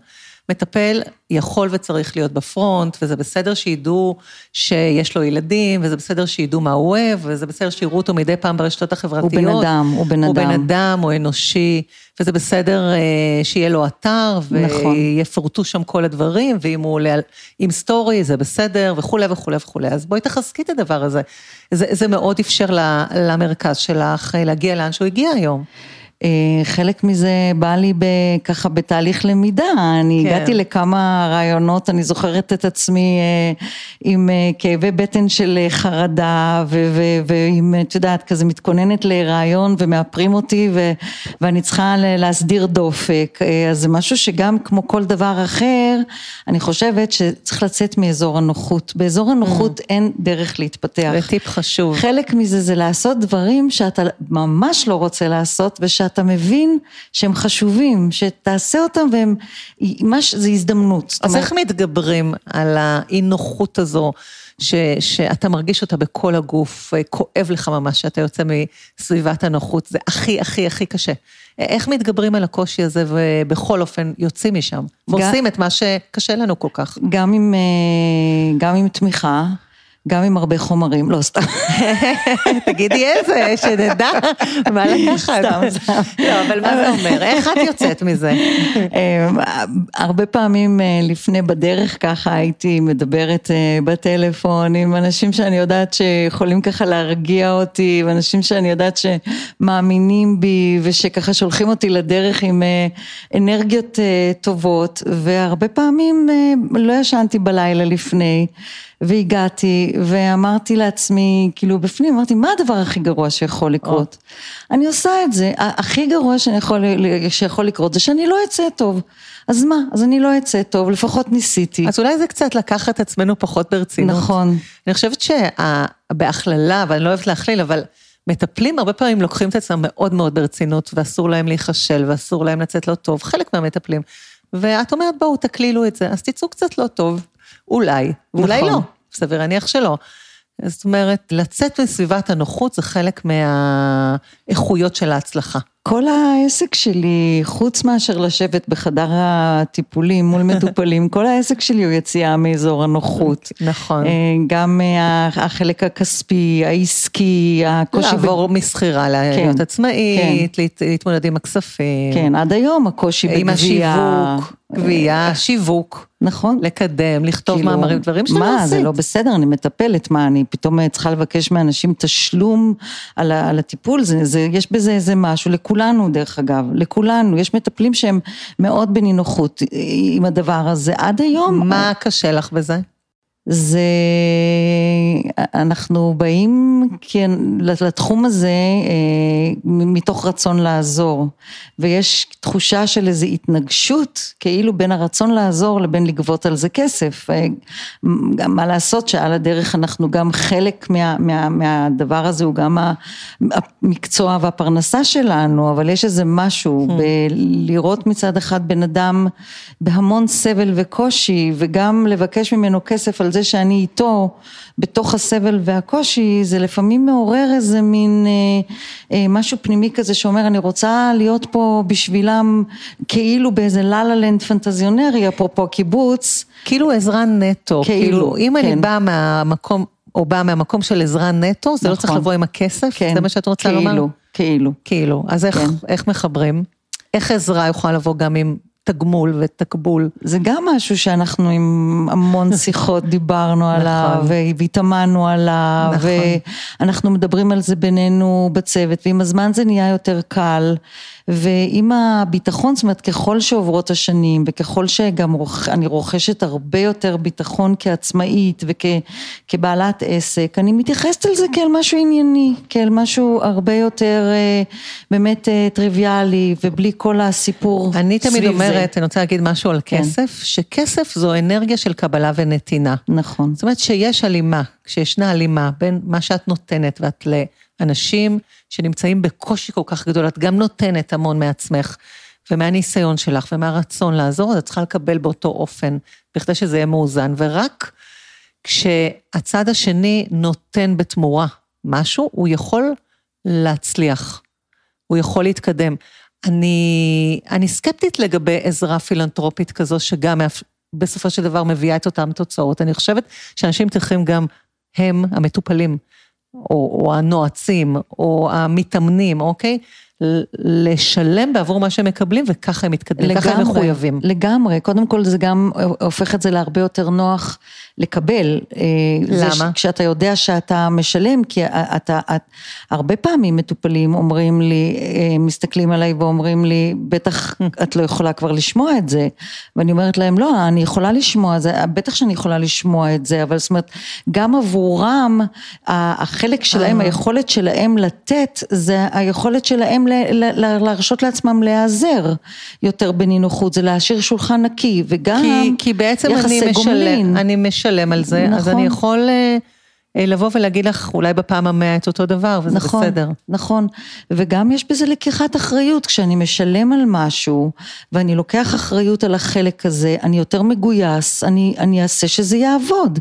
מטפל יכול וצריך להיות בפרונט, וזה בסדר שידעו שיש לו ילדים, וזה בסדר שידעו מה הוא אוהב, וזה בסדר שיראו אותו מדי פעם ברשתות החברתיות. הוא בן אדם, הוא בן הוא בן אדם. אדם, הוא אנושי, וזה בסדר אה, שיהיה לו אתר, נכון. ויפורטו שם כל הדברים, ואם הוא עולה עם סטורי זה בסדר, וכולי וכולי וכולי. אז בואי תחזקי את הדבר הזה. זה, זה מאוד אפשר למרכז שלך אה, להגיע לאן שהוא הגיע היום. אה, חלק מזה בא לי ככה בתהליך למידה, אני כן. הגעתי לכמה רעיונות, אני זוכרת את עצמי אה, עם אה, כאבי בטן של חרדה, ו- ו- ועם, את יודעת, כזה מתכוננת לרעיון ומאפרים אותי, ו- ואני צריכה להסדיר דופק, אז זה משהו שגם כמו כל דבר אחר, אני חושבת שצריך לצאת מאזור הנוחות, באזור הנוחות אין דרך להתפתח. זה טיפ חשוב. חלק מזה זה לעשות דברים שאתה ממש לא רוצה לעשות ושאתה מבין שהם חשובים, שתעשה אותם והם, מש, זה הזדמנות. אז אומרת, איך מתגברים על האי נוחות הזו, ש, שאתה מרגיש אותה בכל הגוף, כואב לך ממש שאתה יוצא מסביבת הנוחות, זה הכי הכי הכי קשה. איך מתגברים על הקושי הזה ובכל אופן יוצאים משם, ועושים את מה שקשה לנו כל כך. גם עם, אה, גם עם תמיכה, גם עם הרבה חומרים, לא סתם. תגידי איזה, שנדע מה לקחת. סתם, סתם. לא, אבל מה זה אומר? איך את יוצאת מזה? אה, הרבה פעמים אה, לפני בדרך ככה הייתי מדברת אה, בטלפון עם אנשים שאני יודעת שיכולים ככה להרגיע אותי, ואנשים שאני יודעת שמאמינים בי ושככה שולחים אותי לדרך עם אה, אנרגיות טובות, והרבה פעמים לא ישנתי בלילה לפני. והגעתי ואמרתי לעצמי, כאילו בפנים, אמרתי, מה הדבר הכי גרוע שיכול לקרות? אני עושה את זה, הכי גרוע שיכול, שיכול לקרות זה שאני לא אצא טוב. אז מה? אז אני לא אצא טוב, לפחות ניסיתי. אז אולי זה קצת לקחת עצמנו פחות ברצינות. נכון. אני חושבת שבהכללה, ואני לא אוהבת להכליל, אבל מטפלים הרבה פעמים לוקחים את עצמם מאוד מאוד ברצינות, ואסור להם להיכשל, ואסור להם לצאת לא טוב, חלק מהמטפלים. ואת אומרת, בואו, תקלילו את זה, אז תצאו קצת לא טוב, אולי, ואולי נכון. לא, סביר להניח שלא. זאת אומרת, לצאת מסביבת הנוחות זה חלק מהאיכויות של ההצלחה. כל העסק שלי, חוץ מאשר לשבת בחדר הטיפולים מול מטופלים, כל העסק שלי הוא יציאה מאזור הנוחות. נכון. אה, גם אה, החלק הכספי, העסקי, הקושי... לעבור משכירה, להיות כן, עצמאית, להת- להתמודד עם הכספים. כן, עד היום הקושי עם בגבייה. השיווק, גבייה, שיווק, נכון. לקדם, לכתוב כאילו, מאמרים, דברים שלא מה, עשית. זה לא בסדר, אני מטפלת, מה, אני פתאום אה, צריכה לבקש מאנשים תשלום על, על הטיפול, זה, זה, יש בזה איזה משהו, לכולנו דרך אגב, לכולנו, יש מטפלים שהם מאוד בנינוחות עם הדבר הזה, עד היום. מה קשה לך בזה? זה, אנחנו באים כן, לתחום הזה אה, מתוך רצון לעזור, ויש תחושה של איזו התנגשות, כאילו בין הרצון לעזור לבין לגבות על זה כסף. אה, גם מה לעשות שעל הדרך אנחנו גם חלק מה, מה, מהדבר הזה, הוא גם המקצוע והפרנסה שלנו, אבל יש איזה משהו בלראות מצד אחד בן אדם בהמון סבל וקושי, וגם לבקש ממנו כסף על זה שאני איתו בתוך הסבל והקושי, זה לפעמים מעורר איזה מין אה, אה, משהו פנימי כזה שאומר אני רוצה להיות פה בשבילם כאילו באיזה לה לנד פנטזיונרי, אפרופו הקיבוץ. כאילו עזרה נטו, כאילו, כאילו, אם אני כן. באה מהמקום, או באה מהמקום של עזרה נטו, זה לא צריך נכון. לבוא עם הכסף, כן, זה מה שאת רוצה לומר? כאילו, כאילו. כאילו, אז איך, כן. איך מחברים? איך עזרה יכולה לבוא גם עם תגמול ותקבול? זה גם משהו שאנחנו עם המון שיחות דיברנו עליו, והתאמנו עליו, נכון. ואנחנו מדברים על זה בינינו בצוות, ועם הזמן זה נהיה יותר קל, ועם הביטחון, זאת אומרת, ככל שעוברות השנים, וככל שגם. אני רוכשת הרבה יותר ביטחון כעצמאית וכבעלת עסק, אני מתייחסת על זה כאל משהו ענייני, כאל משהו הרבה יותר אה, באמת אה, טריוויאלי, ובלי כל הסיפור אני תמיד סביב זה. אומרת, אני רוצה להגיד משהו על כן. כסף, שכסף זו אנרגיה של קבלה ונתינה. נכון. זאת אומרת שיש הלימה, כשישנה הלימה בין מה שאת נותנת ואת לאנשים שנמצאים בקושי כל כך גדול, את גם נותנת המון מעצמך ומהניסיון שלך ומהרצון לעזור, אז את צריכה לקבל באותו אופן, בכדי שזה יהיה מאוזן, ורק כשהצד השני נותן בתמורה משהו, הוא יכול להצליח, הוא יכול להתקדם. אני, אני סקפטית לגבי עזרה פילנטרופית כזו, שגם בסופו של דבר מביאה את אותן תוצאות. אני חושבת שאנשים צריכים גם, הם, המטופלים, או, או הנועצים, או המתאמנים, אוקיי? לשלם בעבור מה שהם מקבלים, וככה הם מתקדמים, ככה הם מחויבים. לגמרי, קודם כל זה גם הופך את זה להרבה יותר נוח לקבל. אה, למה? ש- כשאתה יודע שאתה משלם, כי אתה, את, הרבה פעמים מטופלים אומרים לי, אה, מסתכלים עליי ואומרים לי, בטח את לא יכולה כבר לשמוע את זה. ואני אומרת להם, לא, אני יכולה לשמוע את זה, בטח שאני יכולה לשמוע את זה, אבל זאת אומרת, גם עבורם, החלק שלהם, אה. היכולת שלהם לתת, זה היכולת שלהם ל- ל- ל- להרשות לעצמם להיעזר יותר בנינוחות, זה להשאיר שולחן נקי, וגם כי, כי בעצם אני יחסי משלם, גומלין. אני משלם על זה, אז נכון. אני יכול אה, אה, לבוא ולהגיד לך אולי בפעם המאה את אותו דבר, וזה נכון, בסדר. נכון, וגם יש בזה לקיחת אחריות, כשאני משלם על משהו ואני לוקח אחריות על החלק הזה, אני יותר מגויס, אני, אני אעשה שזה יעבוד.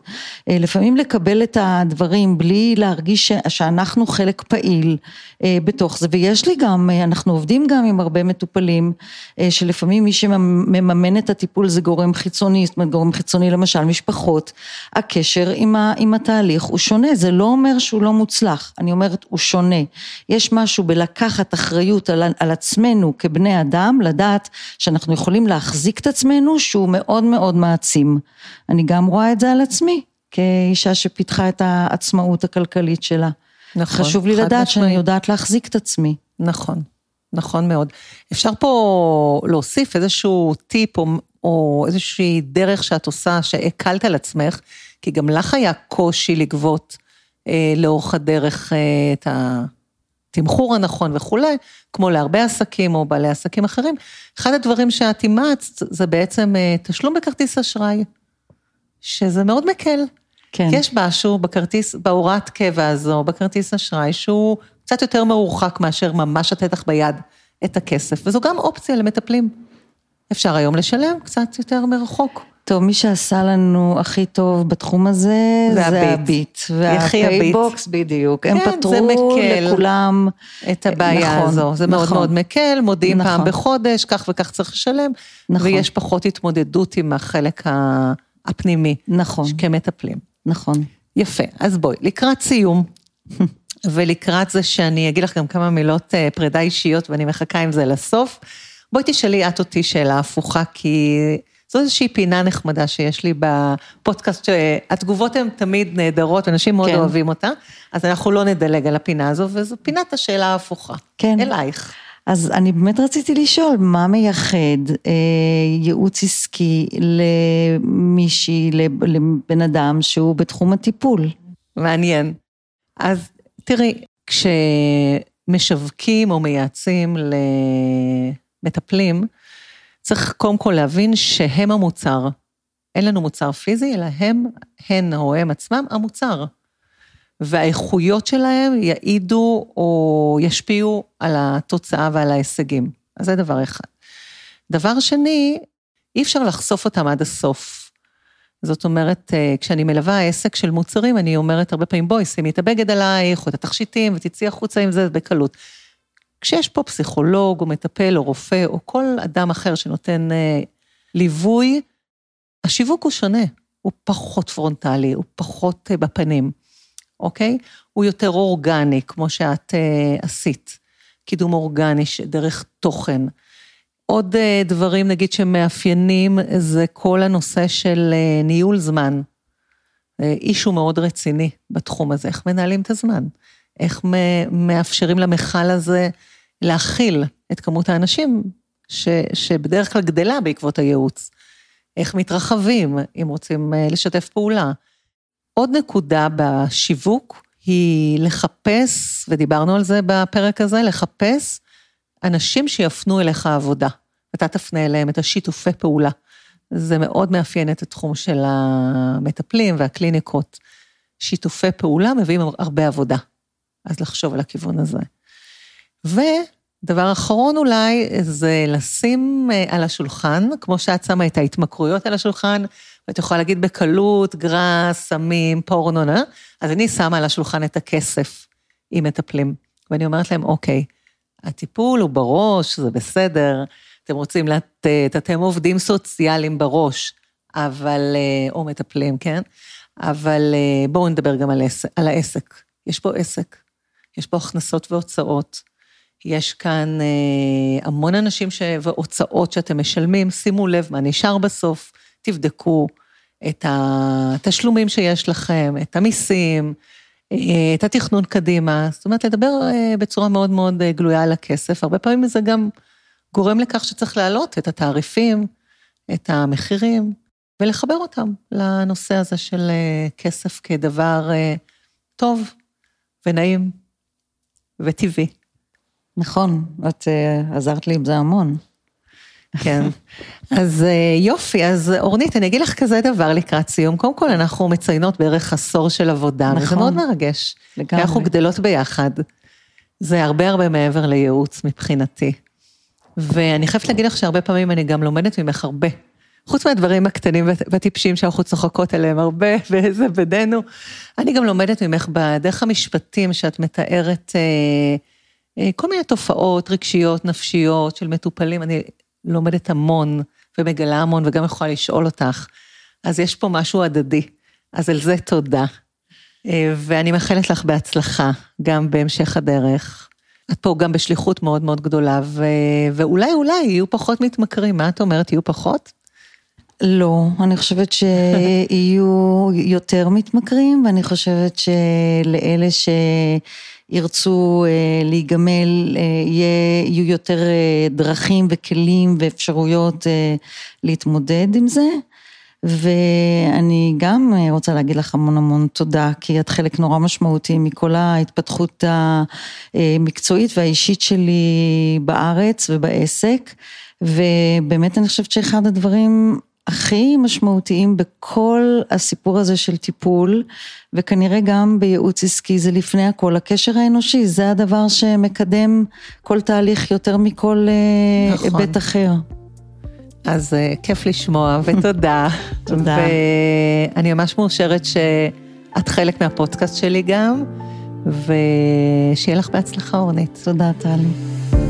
אה, לפעמים לקבל את הדברים בלי להרגיש ש, שאנחנו חלק פעיל אה, בתוך זה, ויש לי גם, אה, אנחנו עובדים גם עם הרבה מטופלים, אה, שלפעמים מי שמממן את הטיפול זה גורם חיצוני, זאת אומרת גורם חיצוני למשל משפחות, הקשר עם, ה, עם התהליך הוא שונה, זה לא אומר שהוא לא מוצלח, אני אומרת הוא שונה. יש משהו בלקחת אחריות על, על עצמנו כבני אדם, לדעת שאנחנו יכולים להחזיק את עצמנו שהוא מאוד מאוד מעצים. אני גם רואה את זה על עצמי, כאישה שפיתחה את העצמאות הכלכלית שלה. נכון, חשוב לי לדעת שאני משמעית. יודעת להחזיק את עצמי. נכון, נכון מאוד. אפשר פה להוסיף איזשהו טיפ או, או איזושהי דרך שאת עושה, שהקלת על עצמך, כי גם לך היה קושי לגבות אה, לאורך הדרך אה, את התמחור הנכון וכולי, כמו להרבה עסקים או בעלי עסקים אחרים. אחד הדברים שאת אימצת זה בעצם אה, תשלום בכרטיס אשראי, שזה מאוד מקל. כן. כי יש משהו בכרטיס, בהוראת קבע הזו, בכרטיס אשראי, שהוא קצת יותר מרוחק מאשר ממש לתת לך ביד את הכסף, וזו גם אופציה למטפלים. אפשר היום לשלם קצת יותר מרחוק. טוב, מי שעשה לנו הכי טוב בתחום הזה, זה זה הביט. והפייבוקס, בדיוק. הם כן, פתרו. לכולם. את הבעיה נכון, הזו. זה מאוד נכון. מאוד מקל, מודיעים נכון. פעם בחודש, כך וכך צריך לשלם, נכון. ויש פחות התמודדות עם החלק הפנימי, נכון, כמטפלים. נכון. יפה, אז בואי, לקראת סיום, ולקראת זה שאני אגיד לך גם כמה מילות אה, פרידה אישיות ואני מחכה עם זה לסוף, בואי תשאלי את אותי שאלה הפוכה, כי זו איזושהי פינה נחמדה שיש לי בפודקאסט, שהתגובות הן תמיד נהדרות, אנשים מאוד כן. אוהבים אותה, אז אנחנו לא נדלג על הפינה הזו, וזו פינת השאלה ההפוכה. כן. אלייך. אז אני באמת רציתי לשאול, מה מייחד אה, ייעוץ עסקי למישהי, לב- לבן אדם שהוא בתחום הטיפול? מעניין. אז תראי, כשמשווקים או מייעצים למטפלים, צריך קודם כל להבין שהם המוצר. אין לנו מוצר פיזי, אלא הם, הן או הם עצמם המוצר. והאיכויות שלהם יעידו או ישפיעו על התוצאה ועל ההישגים. אז זה דבר אחד. דבר שני, אי אפשר לחשוף אותם עד הסוף. זאת אומרת, אה, כשאני מלווה עסק של מוצרים, אני אומרת הרבה פעמים, בואי, שימי את הבגד עלייך, או את התכשיטים, ותצאי החוצה עם זה בקלות. כשיש פה פסיכולוג, או מטפל, או רופא, או כל אדם אחר שנותן אה, ליווי, השיווק הוא שונה, הוא פחות פרונטלי, הוא פחות אה, בפנים, אוקיי? הוא יותר אורגני, כמו שאת אה, עשית. קידום אורגני דרך תוכן. עוד אה, דברים, נגיד, שמאפיינים, זה כל הנושא של אה, ניהול זמן. אה, איש הוא מאוד רציני בתחום הזה, איך מנהלים את הזמן? איך מאפשרים למכל הזה להכיל את כמות האנשים ש, שבדרך כלל גדלה בעקבות הייעוץ? איך מתרחבים אם רוצים אה, לשתף פעולה? עוד נקודה בשיווק היא לחפש, ודיברנו על זה בפרק הזה, לחפש אנשים שיפנו אליך עבודה, ואתה תפנה אליהם את השיתופי פעולה. זה מאוד מאפיין את התחום של המטפלים והקליניקות. שיתופי פעולה מביאים הרבה עבודה, אז לחשוב על הכיוון הזה. ודבר אחרון אולי, זה לשים אה, על השולחן, כמו שאת שמה את ההתמכרויות על השולחן, ואת יכולה להגיד בקלות, גראס, סמים, פורנו, נה? אז אני שמה על השולחן את הכסף עם מטפלים. ואני אומרת להם, אוקיי, הטיפול הוא בראש, זה בסדר, אתם רוצים לתת, אתם עובדים סוציאליים בראש, אבל, אה, או מטפלים, כן? אבל אה, בואו נדבר גם על, עסק, על העסק. יש פה עסק, יש פה הכנסות והוצאות, יש כאן אה, המון אנשים ש... והוצאות שאתם משלמים, שימו לב מה נשאר בסוף, תבדקו את התשלומים שיש לכם, את המיסים, אה, את התכנון קדימה, זאת אומרת, לדבר אה, בצורה מאוד מאוד אה, גלויה על הכסף. הרבה פעמים זה גם גורם לכך שצריך להעלות את התעריפים, את המחירים, ולחבר אותם לנושא הזה של אה, כסף כדבר אה, טוב ונעים וטבעי. נכון, את אה, עזרת לי עם זה המון. כן. אז אה, יופי, אז אורנית, אני אגיד לך כזה דבר לקראת סיום. קודם כל, אנחנו מציינות בערך עשור של עבודה, וזה נכון. מאוד מרגש. כי לגמרי. אנחנו גדלות ביחד. זה הרבה הרבה מעבר לייעוץ מבחינתי. ואני חייבת להגיד לך שהרבה פעמים אני גם לומדת ממך הרבה. חוץ מהדברים הקטנים והט- והטיפשים שאנחנו צוחקות עליהם הרבה, וזה בינינו, אני גם לומדת ממך בדרך המשפטים שאת מתארת אה, כל מיני תופעות רגשיות, נפשיות של מטופלים, אני לומדת המון ומגלה המון וגם יכולה לשאול אותך. אז יש פה משהו הדדי, אז על זה תודה. אה, ואני מאחלת לך בהצלחה, גם בהמשך הדרך. את פה גם בשליחות מאוד מאוד גדולה, ו... ואולי אולי יהיו פחות מתמכרים, מה את אומרת, יהיו פחות? לא, אני חושבת שיהיו יותר מתמכרים, ואני חושבת שלאלה שירצו אה, להיגמל, אה, יהיו יותר אה, דרכים וכלים ואפשרויות אה, להתמודד עם זה. ואני גם אה, רוצה להגיד לך המון המון תודה, כי את חלק נורא משמעותי מכל ההתפתחות המקצועית והאישית שלי בארץ ובעסק, ובאמת אני חושבת שאחד הדברים הכי משמעותיים בכל הסיפור הזה של טיפול, וכנראה גם בייעוץ עסקי, זה לפני הכל הקשר האנושי, זה הדבר שמקדם כל תהליך יותר מכל אה, נכון. היבט אחר. אז uh, כיף לשמוע, ותודה. תודה. ואני ממש מאושרת שאת חלק מהפודקאסט שלי גם, ושיהיה לך בהצלחה, אורנית. תודה, טלי.